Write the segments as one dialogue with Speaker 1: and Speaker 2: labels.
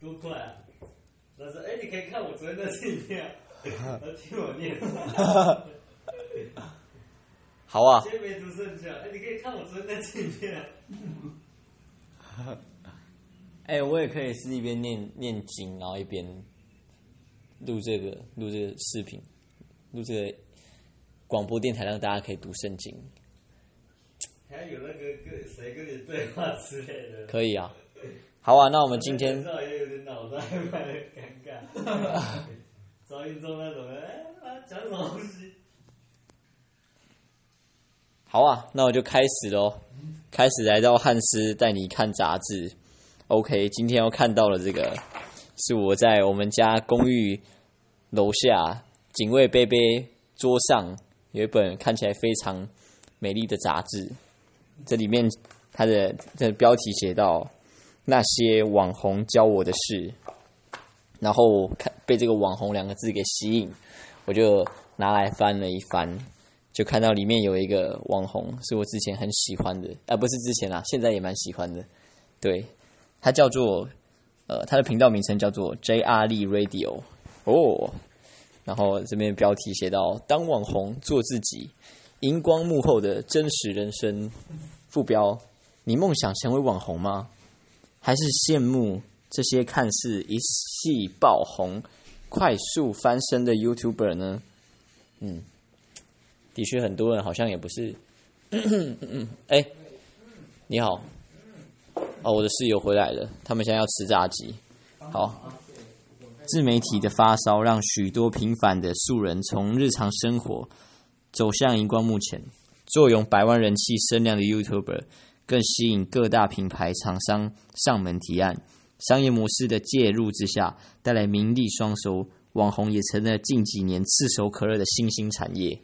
Speaker 1: 多快啊！他说：“哎、你可以看我昨天的影片啊，然后听我念。
Speaker 2: 好啊，
Speaker 1: 今天没读圣经，哎、你可以看我昨天的影片啊。
Speaker 2: 哎、我也可以是一边念念经，然后一边录这个录这个视频，录这个广播电台，让大家可以读圣经，
Speaker 1: 还有那个跟谁跟你对话之类的。
Speaker 2: 可以啊。好啊，那我们今天
Speaker 1: 至少也有点脑袋，蛮的尴尬。赵云中那种，哎、啊，讲什么东西？
Speaker 2: 好啊，那我就开始喽。开始来到汉斯带你看杂志。OK，今天要看到了这个，是我在我们家公寓楼下警卫杯杯桌上有一本看起来非常美丽的杂志。这里面它的这个标题写到那些网红教我的事，然后看被这个网红两个字给吸引，我就拿来翻了一翻。就看到里面有一个网红，是我之前很喜欢的，啊，不是之前啦，现在也蛮喜欢的。对，他叫做呃，他的频道名称叫做 JR Lee Radio 哦。然后这边标题写到：当网红做自己，荧光幕后的真实人生。副标：你梦想成为网红吗？还是羡慕这些看似一气爆红、快速翻身的 YouTuber 呢？嗯。的确，很多人好像也不是。哎、你好，哦，我的室友回来了，他们现在要吃炸鸡。好，自媒体的发烧让许多平凡的素人从日常生活走向荧光幕前，坐拥百万人气声量的 YouTuber 更吸引各大品牌厂商上门提案。商业模式的介入之下，带来名利双收，网红也成了近几年炙手可热的新兴产业。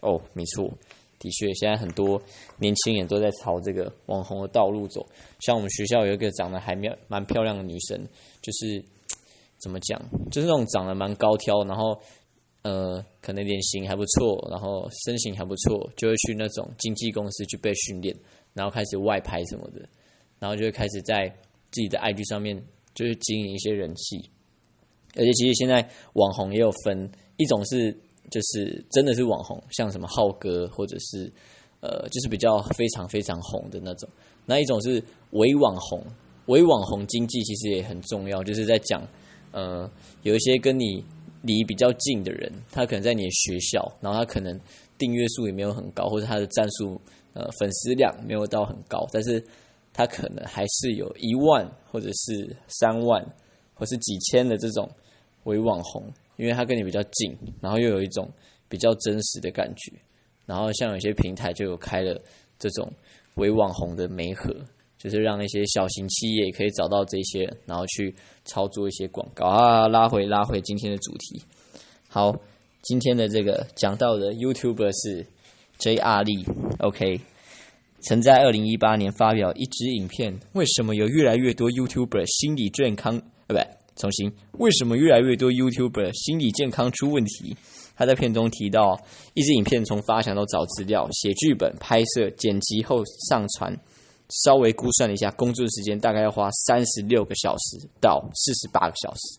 Speaker 2: 哦，没错，的确，现在很多年轻人都在朝这个网红的道路走。像我们学校有一个长得还蛮蛮漂亮的女生，就是怎么讲，就是那种长得蛮高挑，然后呃，可能脸型还不错，然后身形还不错，就会去那种经纪公司去被训练，然后开始外拍什么的，然后就会开始在自己的 IG 上面就是经营一些人气。而且其实现在网红也有分，一种是就是真的是网红，像什么浩哥，或者是呃，就是比较非常非常红的那种。那一种是伪网红，伪网红经济其实也很重要，就是在讲呃，有一些跟你离比较近的人，他可能在你的学校，然后他可能订阅数也没有很高，或者他的赞数呃粉丝量没有到很高，但是他可能还是有一万或者是三万或是几千的这种伪网红。因为它跟你比较近，然后又有一种比较真实的感觉，然后像有些平台就有开了这种伪网红的媒合，就是让一些小型企业可以找到这些，然后去操作一些广告啊。拉回拉回今天的主题，好，今天的这个讲到的 YouTuber 是 JR Lee，OK，、曾在二零一八年发表一支影片，为什么有越来越多 YouTuber 心理健康？呃，不。重新，为什么越来越多 YouTuber 心理健康出问题？他在片中提到，一支影片从发想到找资料、写剧本、拍摄、剪辑后上传，稍微估算了一下，工作时间大概要花三十六个小时到四十八个小时。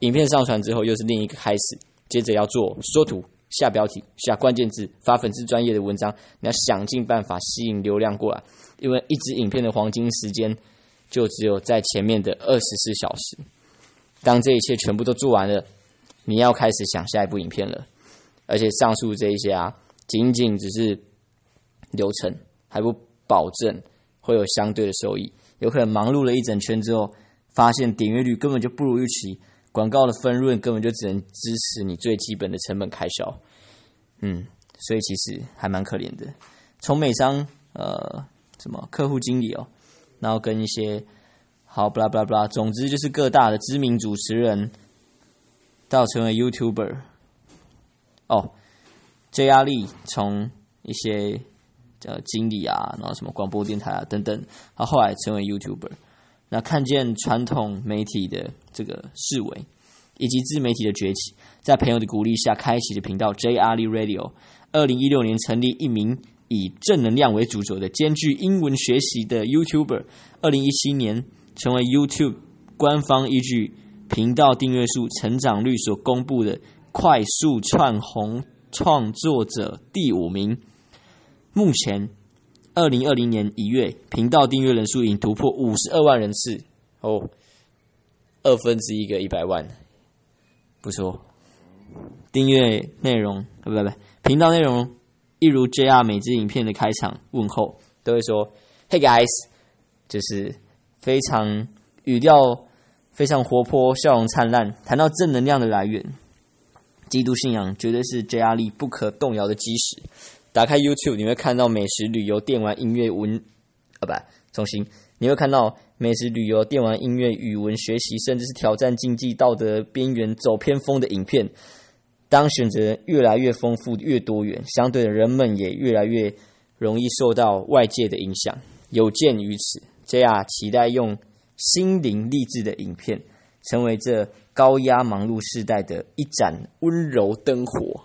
Speaker 2: 影片上传之后，又是另一个开始，接着要做缩图、下标题、下关键字、发粉丝专业的文章，你要想尽办法吸引流量过来，因为一支影片的黄金时间就只有在前面的二十四小时。当这一切全部都做完了，你要开始想下一部影片了。而且上述这一些啊，仅仅只是流程，还不保证会有相对的收益。有可能忙碌了一整圈之后，发现点阅率根本就不如预期，广告的分润根本就只能支持你最基本的成本开销。嗯，所以其实还蛮可怜的。从美商呃什么客户经理哦，然后跟一些。好，巴拉巴拉巴拉，总之就是各大的知名主持人到成为 YouTuber。哦，J 压力从一些呃经理啊，然后什么广播电台啊等等，他后来成为 YouTuber。那看见传统媒体的这个式微，以及自媒体的崛起，在朋友的鼓励下开启的频道 J 阿力 Radio。二零一六年成立一名以正能量为主轴的兼具英文学习的 YouTuber。二零一七年。成为 YouTube 官方依据频道订阅数成长率所公布的快速窜红创作者第五名。目前，二零二零年一月，频道订阅人数已经突破五十二万人次哦，二分之一个一百万，不错。订阅内容，不不不，频道内容一如 JR 每支影片的开场问候，都会说 “Hey guys”，就是非常语调非常活泼，笑容灿烂。谈到正能量的来源，基督信仰绝对是 JR 力不可动摇的基石。打开 YouTube，你会看到美食、旅游、电玩、音乐、文，啊不，重新，你会看到美食、旅游、电玩、音乐、语文学习，甚至是挑战经济道德边缘、走偏锋的影片。当选择越来越丰富、越多元，相对的，人们也越来越容易受到外界的影响。有鉴于此，JR 期待用心灵励志的影片，成为这高压忙碌时代的一盏温柔灯火。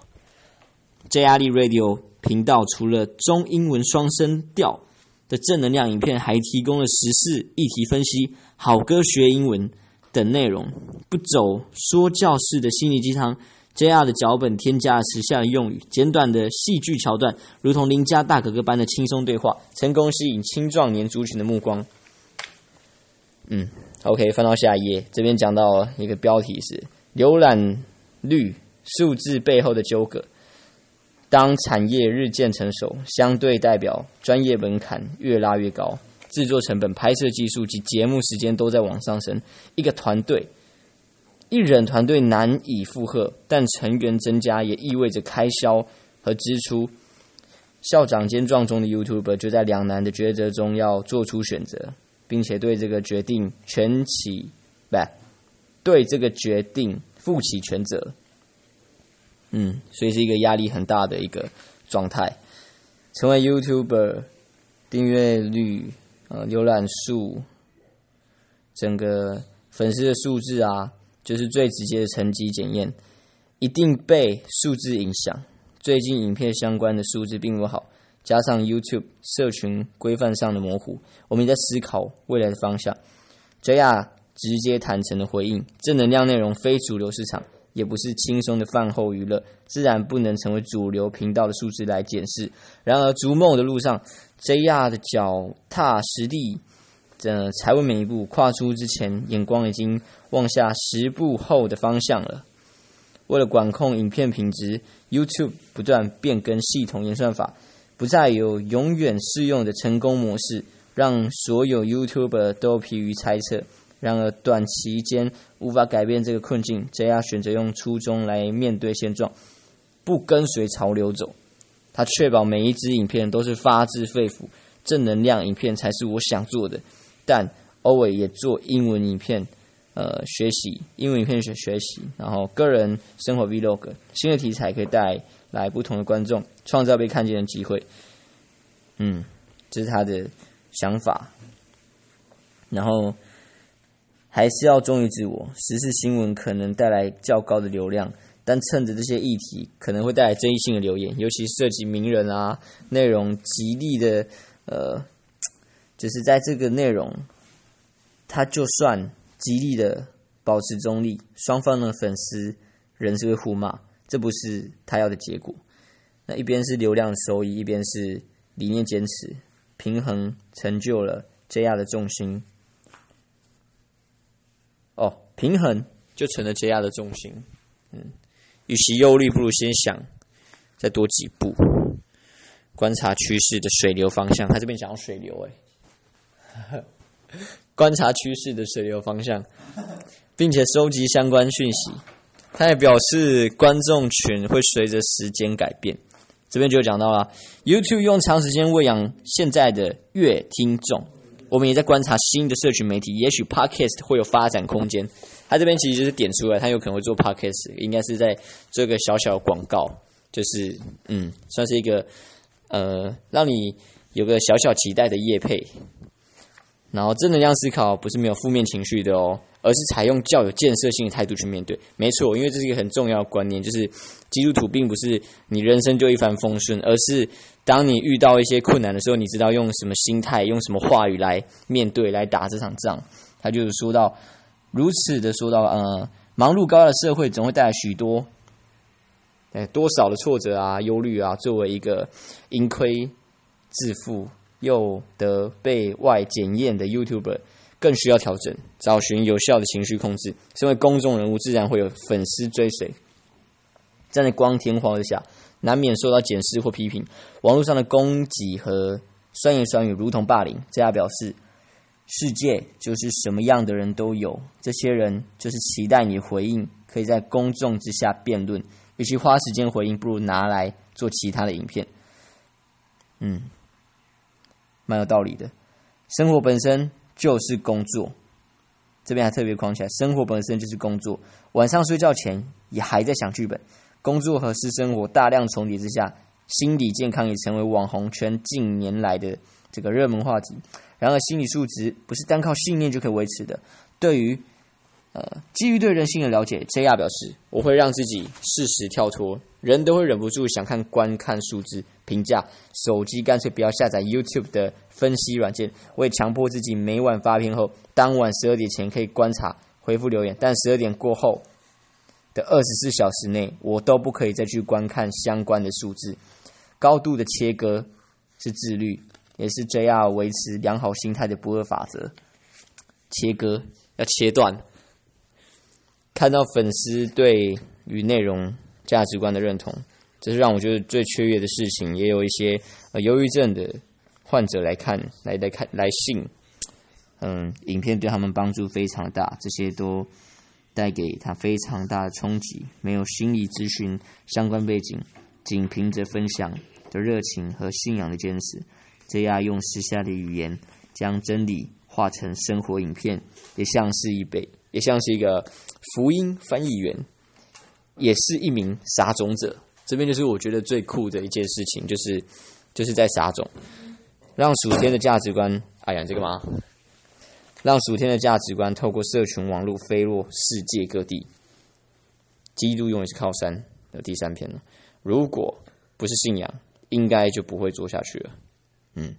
Speaker 2: JR Radio 频道除了中英文双声调的正能量影片，还提供了时事议题分析、好歌学英文等内容，不走说教式的心理鸡汤。J.R. 的脚本添加了时下的用语，简短的戏剧桥段，如同邻家大哥哥般的轻松对话，成功吸引青壮年族群的目光。嗯，OK，翻到下一页，这边讲到一个标题是“浏览率数字背后的纠葛”。当产业日渐成熟，相对代表专业门槛越拉越高，制作成本、拍摄技术及节目时间都在往上升，一个团队。一人团队难以负荷，但成员增加也意味着开销和支出。校长兼壮中的 YouTuber 就在两难的抉择中要做出选择，并且对这个决定全起不对这个决定负起全责。嗯，所以是一个压力很大的一个状态。成为 YouTuber，订阅率、呃浏览数、整个粉丝的数字啊。就是最直接的成绩检验，一定被数字影响。最近影片相关的数字并不好，加上 YouTube 社群规范上的模糊，我们也在思考未来的方向。JR 直接坦诚的回应：正能量内容非主流市场，也不是轻松的饭后娱乐，自然不能成为主流频道的数字来检视。然而，逐梦的路上，JR 的脚踏实地。呃，才会每一步跨出之前，眼光已经望下十步后的方向了。为了管控影片品质，YouTube 不断变更系统演算法，不再有永远适用的成功模式，让所有 YouTuber 都疲于猜测。然而，短期间无法改变这个困境，JR 选择用初衷来面对现状，不跟随潮流走。他确保每一支影片都是发自肺腑，正能量影片才是我想做的。但欧伟也做英文影片，呃，学习英文影片学学习，然后个人生活 vlog，新的题材可以带来不同的观众，创造被看见的机会。嗯，这是他的想法。然后还是要忠于自我，时事新闻可能带来较高的流量，但趁着这些议题可能会带来争议性的留言，尤其涉及名人啊，内容极力的呃。就是在这个内容，他就算极力的保持中立，双方的粉丝仍是会互骂，这不是他要的结果。那一边是流量收益，一边是理念坚持，平衡成就了 JR 的重心。平衡就成了 JR 的重心。嗯，与其忧虑，不如先想再多几步，观察趋势的水流方向。他这边讲到水流，哎。观察趋势的水流方向，并且收集相关讯息。他也表示，观众群会随着时间改变。这边就讲到了，YouTube 用长时间喂养现在的乐听众。我们也在观察新的社群媒体，也许 Podcast 会有发展空间。他这边其实就是点出来，他有可能会做 Podcast，应该是在这个小小广告，就是嗯，算是一个呃，让你有个小小期待的业配。然后正能量思考不是没有负面情绪的哦，而是采用较有建设性的态度去面对。没错，因为这是一个很重要的观念，就是基督徒并不是你人生就一帆风顺，而是当你遇到一些困难的时候，你知道用什么心态、用什么话语来面对、来打这场仗。他就是说到，如此的说到，呃，忙碌高压的社会总会带来许多，哎，多少的挫折啊、忧虑啊，作为一个盈亏自负又得被外检验的 YouTuber，更需要调整，找寻有效的情绪控制。身为公众人物，自然会有粉丝追随，站在光天化日下，难免受到检视或批评。网络上的攻击和酸言酸语如同霸凌。这样表示。世界就是什么样的人都有，这些人就是期待你回应，可以在公众之下辩论。与其花时间回应，不如拿来做其他的影片。嗯，蛮有道理的。生活本身就是工作，这边还特别框起来，生活本身就是工作。晚上睡觉前也还在想剧本，工作和私生活大量重叠之下，心理健康也成为网红圈近年来的这个热门话题。然而，心理素质不是单靠信念就可以维持的。对于，呃，基于对人性的了解，JR 表示，我会让自己适时跳脱。人都会忍不住想看观看数字评价，手机干脆不要下载 YouTube 的分析软件。我也强迫自己每晚发片后，当晚十二点前可以观察回复留言，但十二点过后的二十四小时内，我都不可以再去观看相关的数字。高度的切割是自律。也是 JR 维持良好心态的不二法则。切割要切断，看到粉丝对于内容价值观的认同，这是让我觉得最雀跃的事情。也有一些呃忧郁症的患者来看，来来看来信，嗯，影片对他们帮助非常大，这些都带给他非常大的冲击。没有心理咨询相关背景，仅凭着分享的热情和信仰的坚持。这样用时下的语言将真理化成生活影片，也像是一北，也像是一个福音翻译员，也是一名撒种者。这边就是我觉得最酷的一件事情，就是就是在撒种，让属天的价值观。哎呀，这个嘛，让属天的价值观透过社群网络飞落世界各地。基督永远是靠山的第三篇了。如果不是信仰，应该就不会做下去了。嗯，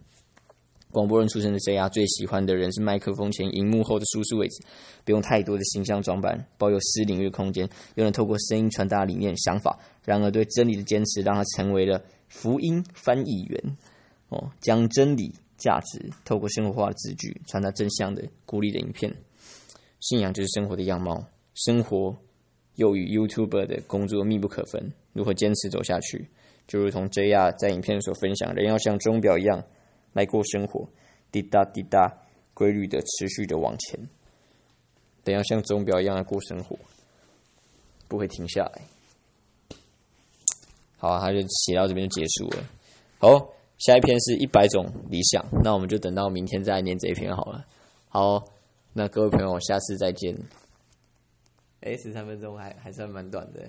Speaker 2: 广播人出身的 JR 最喜欢的人是麦克风前、荧幕后的舒适位置，不用太多的形象装扮，保有私领域空间，又能透过声音传达理念、想法。然而，对真理的坚持让他成为了福音翻译员。哦，将真理价值透过生活化的字句传达真相的鼓励的影片。信仰就是生活的样貌，生活又与 YouTuber 的工作密不可分。如何坚持走下去？就如同 JR 在影片所分享，人要像钟表一样来过生活，滴答滴答，规律的、持续的往前。等要像钟表一样来过生活，不会停下来。好啊，他就写到这边就结束了。好，下一篇是一百种理想，那我们就等到明天再来念这一篇好了。好，那各位朋友，下次再见。哎，十三分钟还还算蛮短的。